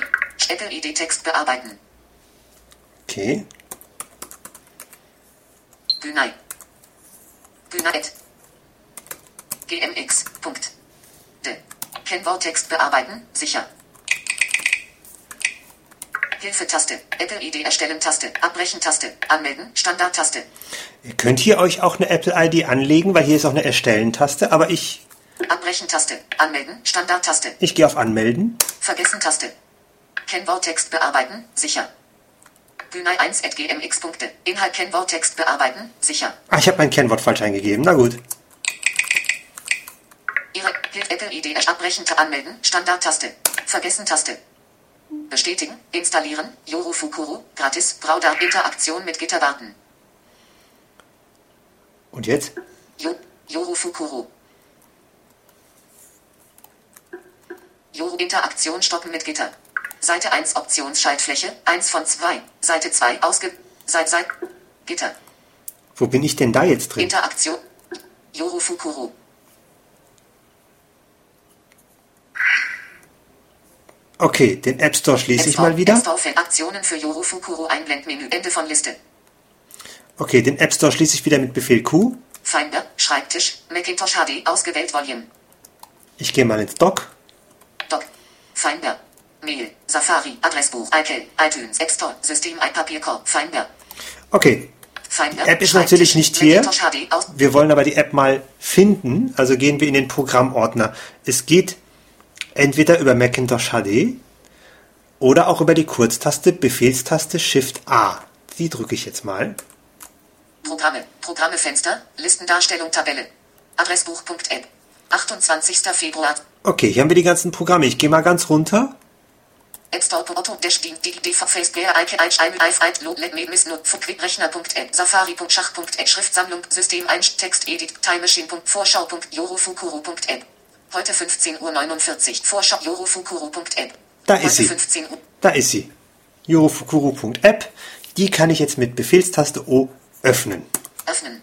Apple ID Text bearbeiten. Okay. Günay. Günayet. GMX. Punkt. D. Kennworttext bearbeiten. Sicher. Hilfe-Taste. Apple ID erstellen Taste. Abbrechen Taste. Anmelden. Standard-Taste. Ihr könnt hier euch auch eine Apple-ID anlegen, weil hier ist auch eine Erstellen-Taste, aber ich, Abbrechen Taste. Anmelden. Standard-Taste. ich gehe auf Anmelden. Vergessen Taste. Kennworttext bearbeiten. Sicher. Günei1.gmx Punkte. Inhalt Kennwort Text bearbeiten. Sicher. Ah, ich habe mein Kennwort falsch eingegeben. Na gut. Ihre Hilf Apple ID abbrechen anmelden. Standardtaste. Vergessen Taste. Bestätigen. Installieren. Yoru Fukuru. Gratis. Browser. Interaktion mit Gitter warten. Und jetzt? Jo Yoru Fukuru. Yoru Interaktion stoppen mit Gitter. Seite 1 Optionsschaltfläche. 1 von 2. Seite 2 ausge... Seit Seit... Gitter. Wo bin ich denn da jetzt drin? Interaktion. Yoru Fukuru. Okay, den App Store schließe ich App Store- mal wieder. App Store für Aktionen für Yoru Fukuru Einblendmenü. Ende von Liste. Okay, den App Store schließe ich wieder mit Befehl Q. Finder. Schreibtisch. Macintosh HD. Ausgewählt Volume. Ich gehe mal ins Dock. Doc. Finder. Mail. Safari. Adressbuch. iCal. iTunes. App Store. System. iPapierkorb. Finder. Okay, Finder. Die App ist natürlich nicht hier. Wir wollen aber die App mal finden, also gehen wir in den Programmordner. Es geht entweder über Macintosh HD oder auch über die Kurztaste Befehlstaste Shift A. Die drücke ich jetzt mal. Programme. Programme Fenster. Listendarstellung Tabelle. Adressbuch.app. 28. Februar. Okay, hier haben wir die ganzen Programme. Ich gehe mal ganz runter. App Store Otto Dash Ding Ike Let Miss Not Quick-Rechner.app Safari.schach.app Schriftsammlung System Einst Text Edit Time Machine. Heute 15.49 Uhr. Vorschau Yorofukuru.app Da ist sie. 15 Uhr. Da ist sie. Yorofukuru.app. Die kann ich jetzt mit Befehlstaste O öffnen. Öffnen.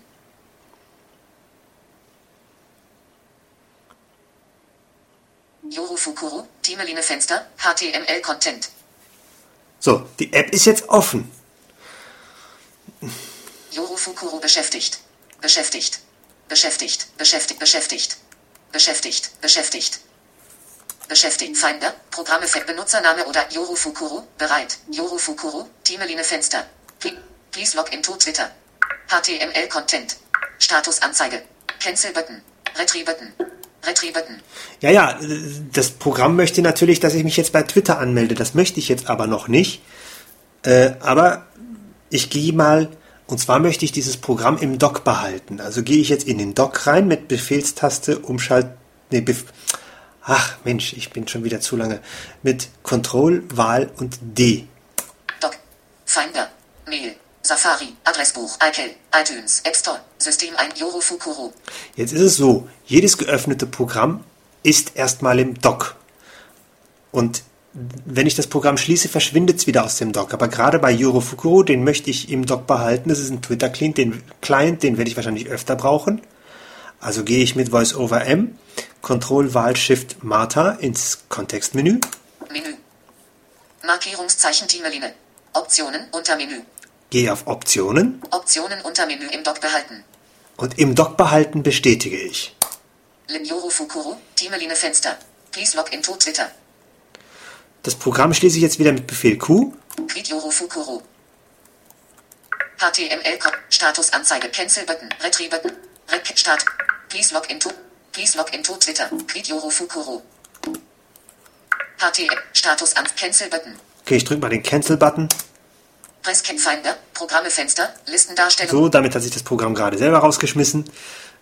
Yorofukuru, Timeline Fenster, HTML Content. So, die App ist jetzt offen. Yorofukuru beschäftigt. Beschäftigt. Beschäftigt. Beschäftigt. Beschäftigt. Beschäftigt. Beschäftigt. Beschäftigt. Finder. Programme für Benutzername oder Yorofukuru. Bereit. Yorofukuru. Timeline Fenster. Pl- Please log into Twitter. HTML Content. Statusanzeige. Cancel Button. Retrieve Button. Retrieve Button. Ja, ja, das Programm möchte natürlich, dass ich mich jetzt bei Twitter anmelde. Das möchte ich jetzt aber noch nicht. Äh, aber ich gehe mal, und zwar möchte ich dieses Programm im Dock behalten. Also gehe ich jetzt in den Dock rein mit Befehlstaste Umschalt. Nee, Bef Ach Mensch, ich bin schon wieder zu lange. Mit Control, Wahl und D. Doc. Finder. Mail. Safari. Adressbuch. iCal. iTunes. App Store. System ein. Yorofukuru. Jetzt ist es so, jedes geöffnete Programm ist erstmal im Dock. Und wenn ich das Programm schließe, verschwindet es wieder aus dem Dock. Aber gerade bei Eurofukuro, den möchte ich im Dock behalten. Das ist ein Twitter-Client, den, Client, den werde ich wahrscheinlich öfter brauchen. Also gehe ich mit VoiceOver M, Control, Wahl, Shift, Martha ins Kontextmenü. Menü. Markierungszeichen Timeline. Optionen unter Menü. Gehe auf Optionen Optionen unter Menü im Dock behalten. und im Dock behalten bestätige ich. Limyoro Fukuru, Timeline Fenster. Please log into Twitter. Das Programm schließe ich jetzt wieder mit Befehl Q. HTML Ko- Statusanzeige Cancel Button. Retrieve Button. Rec Start. Please log into. Please log into Twitter. Quid Fukuru. HTML Status an Cancel Button. Okay, ich drücke mal den Cancel-Button. Press Can Finder. Programme Fenster. Listendarstellung. So, damit hat sich das Programm gerade selber rausgeschmissen,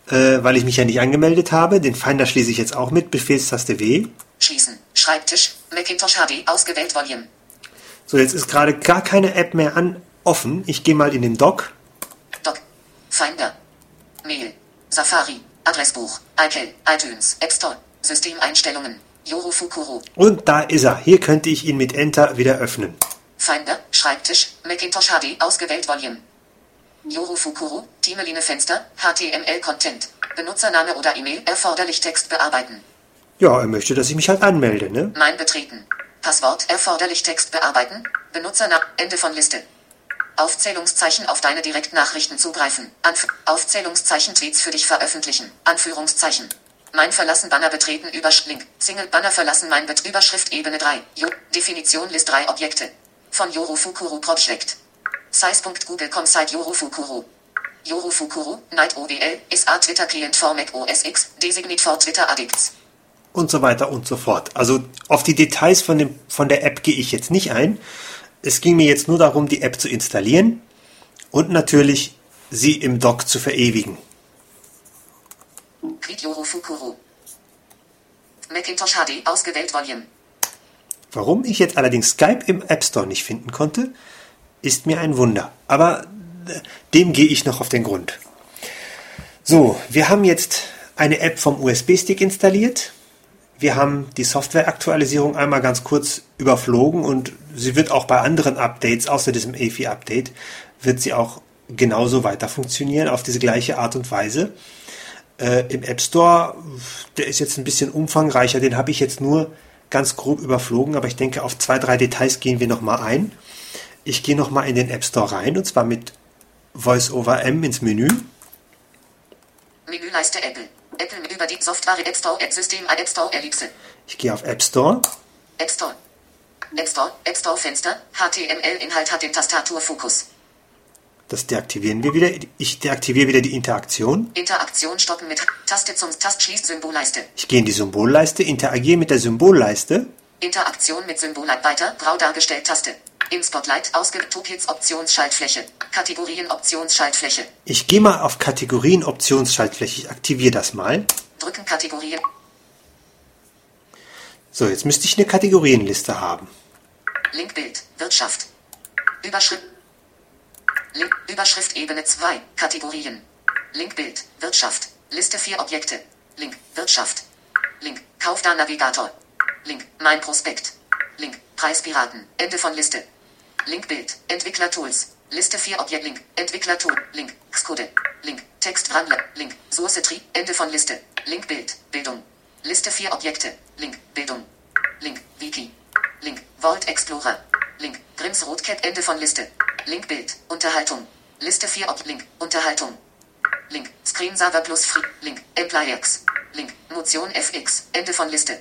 äh, weil ich mich ja nicht angemeldet habe. Den Finder schließe ich jetzt auch mit. Befehlstaste W. Schließen. Schreibtisch. Macintosh HD. Ausgewählt Volume. So, jetzt ist gerade gar keine App mehr an offen. Ich gehe mal in den Dock. Doc. Finder. Mail. Safari. Adressbuch. iCal. iTunes. App Store. Systemeinstellungen. Yorofukuro. Und da ist er. Hier könnte ich ihn mit Enter wieder öffnen. Finder. Schreibtisch. Macintosh HD. Ausgewählt Volume. Yorofukuro. Timeline Fenster. HTML Content. Benutzername oder E-Mail. Erforderlich Text bearbeiten. Ja, er möchte, dass ich mich halt anmelde, ne? Mein Betreten. Passwort. Erforderlich Text bearbeiten. Benutzername. Ende von Liste. Aufzählungszeichen auf deine Direktnachrichten zugreifen. Anf Aufzählungszeichen Tweets für dich veröffentlichen. Anführungszeichen. Mein Verlassen Banner betreten Überschrift Link. Single Banner verlassen mein Bet Überschrift Ebene 3. Jo Definition List 3 Objekte. Von Yorofukuro Project. Size.google.com Site Yorofukuro. Yorofukuro, Night ODL, SA Twitter Client for Mac OS X, Designate for Twitter Addicts. Und so weiter und so fort. Also auf die Details von, dem, von der App gehe ich jetzt nicht ein. Es ging mir jetzt nur darum, die App zu installieren und natürlich sie im Dock zu verewigen. Macintosh HD ausgewählt Volume. Warum ich jetzt allerdings Skype im App Store nicht finden konnte, ist mir ein Wunder. Aber äh, dem gehe ich noch auf den Grund. So, wir haben jetzt eine App vom USB-Stick installiert. Wir haben die Softwareaktualisierung einmal ganz kurz überflogen und sie wird auch bei anderen Updates, außer diesem EFI-Update, wird sie auch genauso weiter funktionieren, auf diese gleiche Art und Weise. Äh, Im App Store, der ist jetzt ein bisschen umfangreicher, den habe ich jetzt nur ganz grob überflogen, aber ich denke, auf zwei, drei Details gehen wir nochmal ein. Ich gehe nochmal in den App Store rein und zwar mit VoiceOver M ins Menü. Menüleiste Apple. Apple über die Software App Store App System App Store Ellipse. Ich gehe auf App Store. App Store. App Store, App Store Fenster, HTML-Inhalt hat den Tastaturfokus. Das deaktivieren wir wieder. Ich deaktiviere wieder die Interaktion. Interaktion stoppen mit Taste zum Tast schließt Symbolleiste. Ich gehe in die Symbolleiste, interagiere mit der Symbolleiste. Interaktion mit Symbol weiter, grau dargestellt Taste. Im Spotlight ausgewählt Toolkits Optionsschaltfläche. Kategorien Optionsschaltfläche. Ich gehe mal auf Kategorien Optionsschaltfläche. Ich aktiviere das mal. Drücken Kategorien. So, jetzt müsste ich eine Kategorienliste haben. Linkbild, Wirtschaft. Überschrift. Link, Überschrift Ebene 2, Kategorien. Linkbild, Wirtschaft. Liste 4 Objekte. Link, Wirtschaft. Link, Kauf da Navigator. Link, Mein Prospekt. Link, Preispiraten. Ende von Liste. Linkbild, Entwicklertools. Liste 4 Objekt Link, Entwicklertool, Link, Xcode, Link, Textwandler, Link, Source Tree, Ende von Liste. Linkbild, Bildung. Liste 4 Objekte. Link, Bildung. Link, Wiki. Link, Vault Explorer. Link, Grimms Rotcat, Ende von Liste. Link, Bild, Unterhaltung. Liste 4 Ob, Link, Unterhaltung. Link, Screensaver plus Free, Link, Employex. Link, Motion FX, Ende von Liste.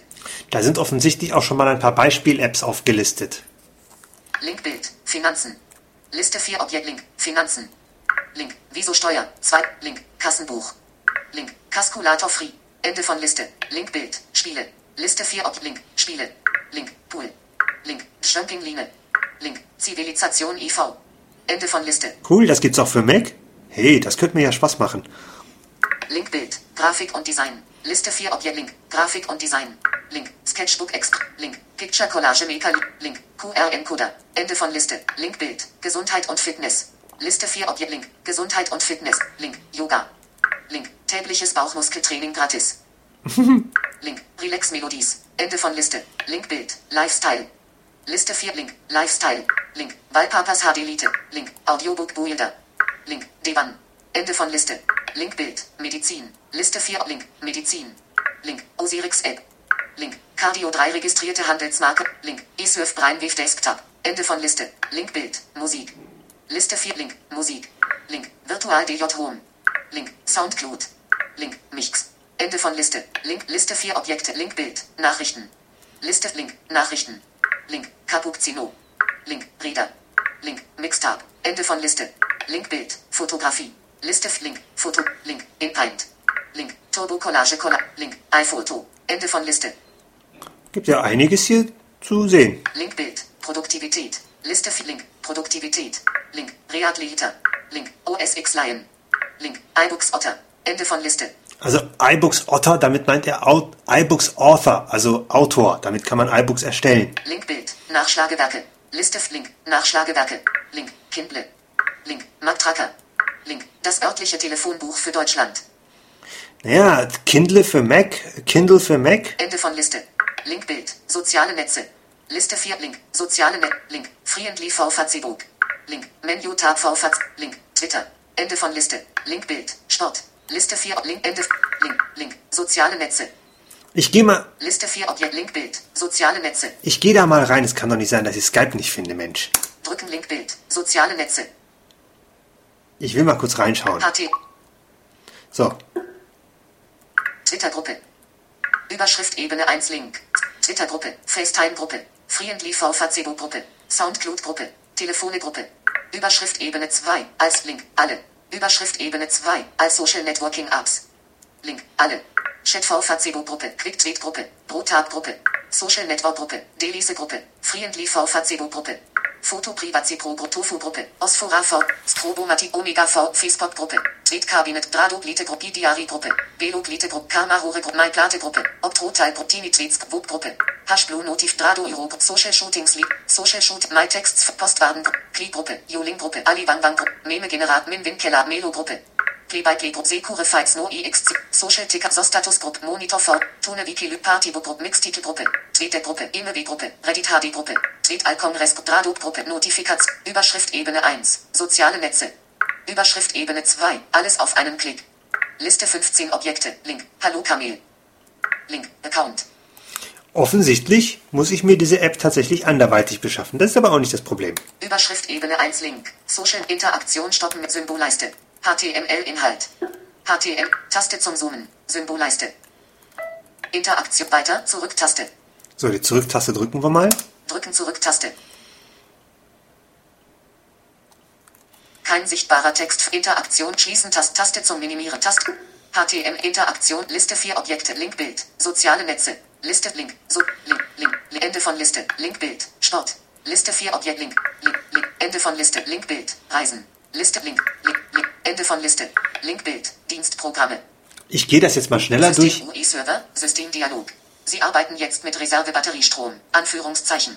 Da sind offensichtlich auch schon mal ein paar Beispiel-Apps aufgelistet. Link, Bild, Finanzen. Liste 4 Objekt, Link, Finanzen. Link, Wieso Steuer, 2, Link, Kassenbuch. Link, Kaskulator Free, Ende von Liste. Link, Bild, Spiele. Liste 4 Ob, Link, Spiele. Link, Pool. Link, Schömpingline. Link, Zivilisation IV. Ende von Liste. Cool, das gibt's auch für Mac. Hey, das könnte mir ja Spaß machen. Link Bild, Grafik und Design. Liste 4 Objekt Link, Grafik und Design. Link, Sketchbook Extra. Link, Picture Collage Maker. Link, QR Encoder. Ende von Liste. Link Bild, Gesundheit und Fitness. Liste 4 Objekt Link, Gesundheit und Fitness. Link, Yoga. Link, tägliches Bauchmuskeltraining gratis. Link, Relax Melodies. Ende von Liste. Link Bild, Lifestyle. Liste 4 Link, Lifestyle. Link, Wallpapas HD Lite. Link, Audiobook Builder. Link, Devan. Ende von Liste. Link Bild, Medizin. Liste 4 Link, Medizin. Link, Osirix App. Link, Cardio 3 registrierte Handelsmarke. Link, eSurf Brainwave Desktop. Ende von Liste. Link Bild, Musik. Liste 4 Link, Musik. Link, Virtual DJ Home. Link, Soundcloud. Link, Mix. Ende von Liste. Link, Liste 4 Objekte. Link Bild, Nachrichten. Liste Link, Nachrichten. Link, Cappuccino. Link, Reader. Link, Mixtab. Ende von Liste. Link Bild, Fotografie. Liste Link, Foto, Link, InPaint. Link, Turbo Collage Collage. Link, iPhoto. Ende von Liste. Gibt ja einiges hier zu sehen. Link Bild, Produktivität. Liste Link, Produktivität. Link, Reatliter. Link, OS X Lion. Link, iBooks Otter. Ende von Liste. Also iBooks Otter, damit meint er iBooks Author, also Autor. Damit kann man iBooks erstellen. Link Bild, Nachschlagewerke. Liste Link, Nachschlagewerke. Link, Kindle. Link, Marktracker. Link, das örtliche Telefonbuch für Deutschland. Naja, Kindle für Mac, Kindle für Mac. Ende von Liste. Link Bild, soziale Netze. Liste 4 Link, soziale Netz. Link, Friendly V Facebook. Link, Menü Tab V Link, Twitter. Ende von Liste. Link Bild, Sport. Liste 4 Link, Ende. Link, Link, soziale Netze. Ich gehe mal, Liste 4 Objekt Link Bild, soziale Netze. ich gehe da mal rein. Es kann doch nicht sein, dass ich Skype nicht finde, Mensch. Drücken Link Bild, soziale Netze. Ich will mal kurz reinschauen. HT, So, Twitter-Gruppe. Überschrift Ebene 1 Link. Twitter-Gruppe, FaceTime-Gruppe, Friendly V Facebook-Gruppe, Soundcloud-Gruppe, Telefone-Gruppe. Überschrift Ebene 2 als Link, alle. Überschrift Ebene 2 als Social Networking Apps. Link, alle. Chat V Facebook-Gruppe, Quick-Tweet-Gruppe, Brotab-Gruppe, Social Network-Gruppe, Delice-Gruppe, Friendly V Facebook-Gruppe. Foto Privacy Pro Tofu Gruppe, Osphora V, Strobomatik Omega V, Facebook Gruppe, Tweetkabinet, Dradoglite Gruppe, Diari Gruppe, Beloglite Gruppe, Karma-Hore Gruppe, MyPlate Gruppe, Optrotal Gruppe, Tinitweets Wub Gruppe, Hashblue Notif, Drado Euro, Social Shootings League, Social Shoot, MyTexts, Postwagen, Klick Gruppe, Joling Gruppe, Alibang Gruppe, Meme Generat, Min Win Keller, Melo Gruppe, Play by Play Group Sekure Fights No EXC Social Ticker Sostatus Group Monitor V Tune Wiki Lüb Party Book Group Mixtitel Gruppe Tweet der Gruppe EMW Gruppe Reddit HD Gruppe Tweet Al Kongress Drado Gruppe Notifikats Überschrift Ebene 1 Soziale Netze Überschrift Ebene 2 Alles auf einen Klick Liste 15 Objekte Link Hallo Kamel Link Account Offensichtlich muss ich mir diese App tatsächlich anderweitig beschaffen. Das ist aber auch nicht das Problem. Überschrift Ebene 1 Link. Social Interaktion stoppen mit Symbolleiste. HTML-Inhalt. HTML. Taste zum Zoomen. Symbolleiste. Interaktion weiter. Zurück-Taste. So, die Zurücktaste drücken wir mal. Drücken Zurück-Taste. Kein sichtbarer Text. Interaktion schließen. Tast Taste zum Minimieren. Taste. HTML Interaktion. Liste 4 Objekte. Link Bild. Soziale Netze. Liste Link. So Link. Link. Ende von Liste. Link Bild. Sport. Liste 4 Objekt Link. Link. Link. Ende von Liste. Link Bild. Reisen. Liste Link. Link. Link. Ende von Liste. Link Bild. Dienstprogramme. Ich gehe das jetzt mal schneller durch. System UI Server. Systemdialog. Sie arbeiten jetzt mit Reservebatteriestrom. Anführungszeichen.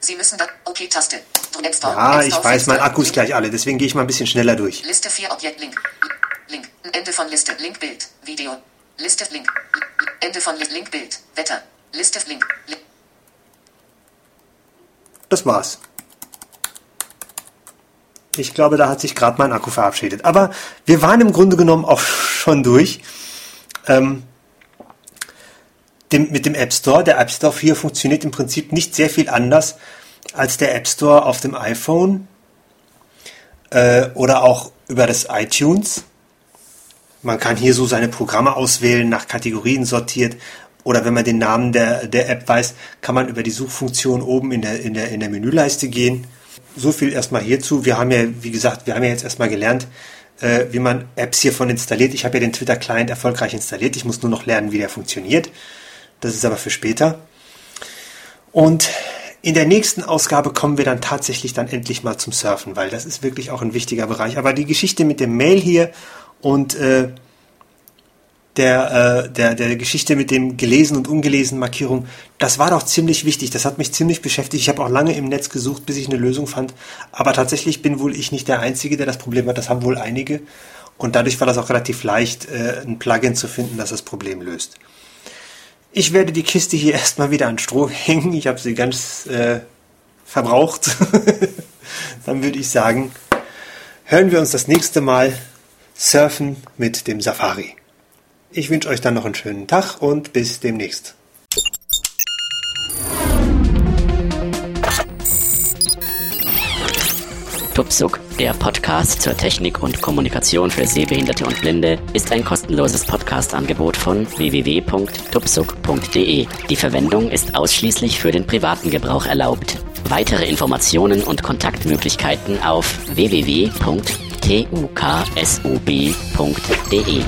Sie müssen da. Okay-Taste. App ich weiß, mein. Akku ist gleich alle, deswegen gehe ich mal ein bisschen schneller durch. Liste 4 Objekt Link. Link. Ende von Liste. Link Bild. Video. Liste Link. Ende von. Link Bild. Wetter. Liste Link. Link. Das war's. Ich glaube, da hat sich gerade mein Akku verabschiedet. Aber wir waren im Grunde genommen auch schon durch. Ähm, dem, mit dem App Store. Der App Store hier funktioniert im Prinzip nicht sehr viel anders als der App Store auf dem iPhone äh, oder auch über das iTunes. Man kann hier so seine Programme auswählen, nach Kategorien sortiert. Oder wenn man den Namen der, der App weiß, kann man über die Suchfunktion oben in der, in, der, in der Menüleiste gehen. So viel erstmal hierzu. Wir haben ja, wie gesagt, wir haben ja jetzt erstmal gelernt, äh, wie man Apps hiervon installiert. Ich habe ja den Twitter-Client erfolgreich installiert. Ich muss nur noch lernen, wie der funktioniert. Das ist aber für später. Und in der nächsten Ausgabe kommen wir dann tatsächlich dann endlich mal zum Surfen, weil das ist wirklich auch ein wichtiger Bereich. Aber die Geschichte mit dem Mail hier und äh, der, äh, der, der Geschichte mit dem gelesen und ungelesen Markierung, das war doch ziemlich wichtig. Das hat mich ziemlich beschäftigt. Ich habe auch lange im Netz gesucht, bis ich eine Lösung fand. Aber tatsächlich bin wohl ich nicht der Einzige, der das Problem hat. Das haben wohl einige. Und dadurch war das auch relativ leicht, äh, ein Plugin zu finden, das das Problem löst. Ich werde die Kiste hier erstmal wieder an Strom hängen. Ich habe sie ganz äh, verbraucht. Dann würde ich sagen, hören wir uns das nächste Mal surfen mit dem Safari. Ich wünsche euch dann noch einen schönen Tag und bis demnächst. Tupsuk, der Podcast zur Technik und Kommunikation für Sehbehinderte und Blinde, ist ein kostenloses Podcast-Angebot von www.tupsuk.de. Die Verwendung ist ausschließlich für den privaten Gebrauch erlaubt. Weitere Informationen und Kontaktmöglichkeiten auf www.tuksub.de.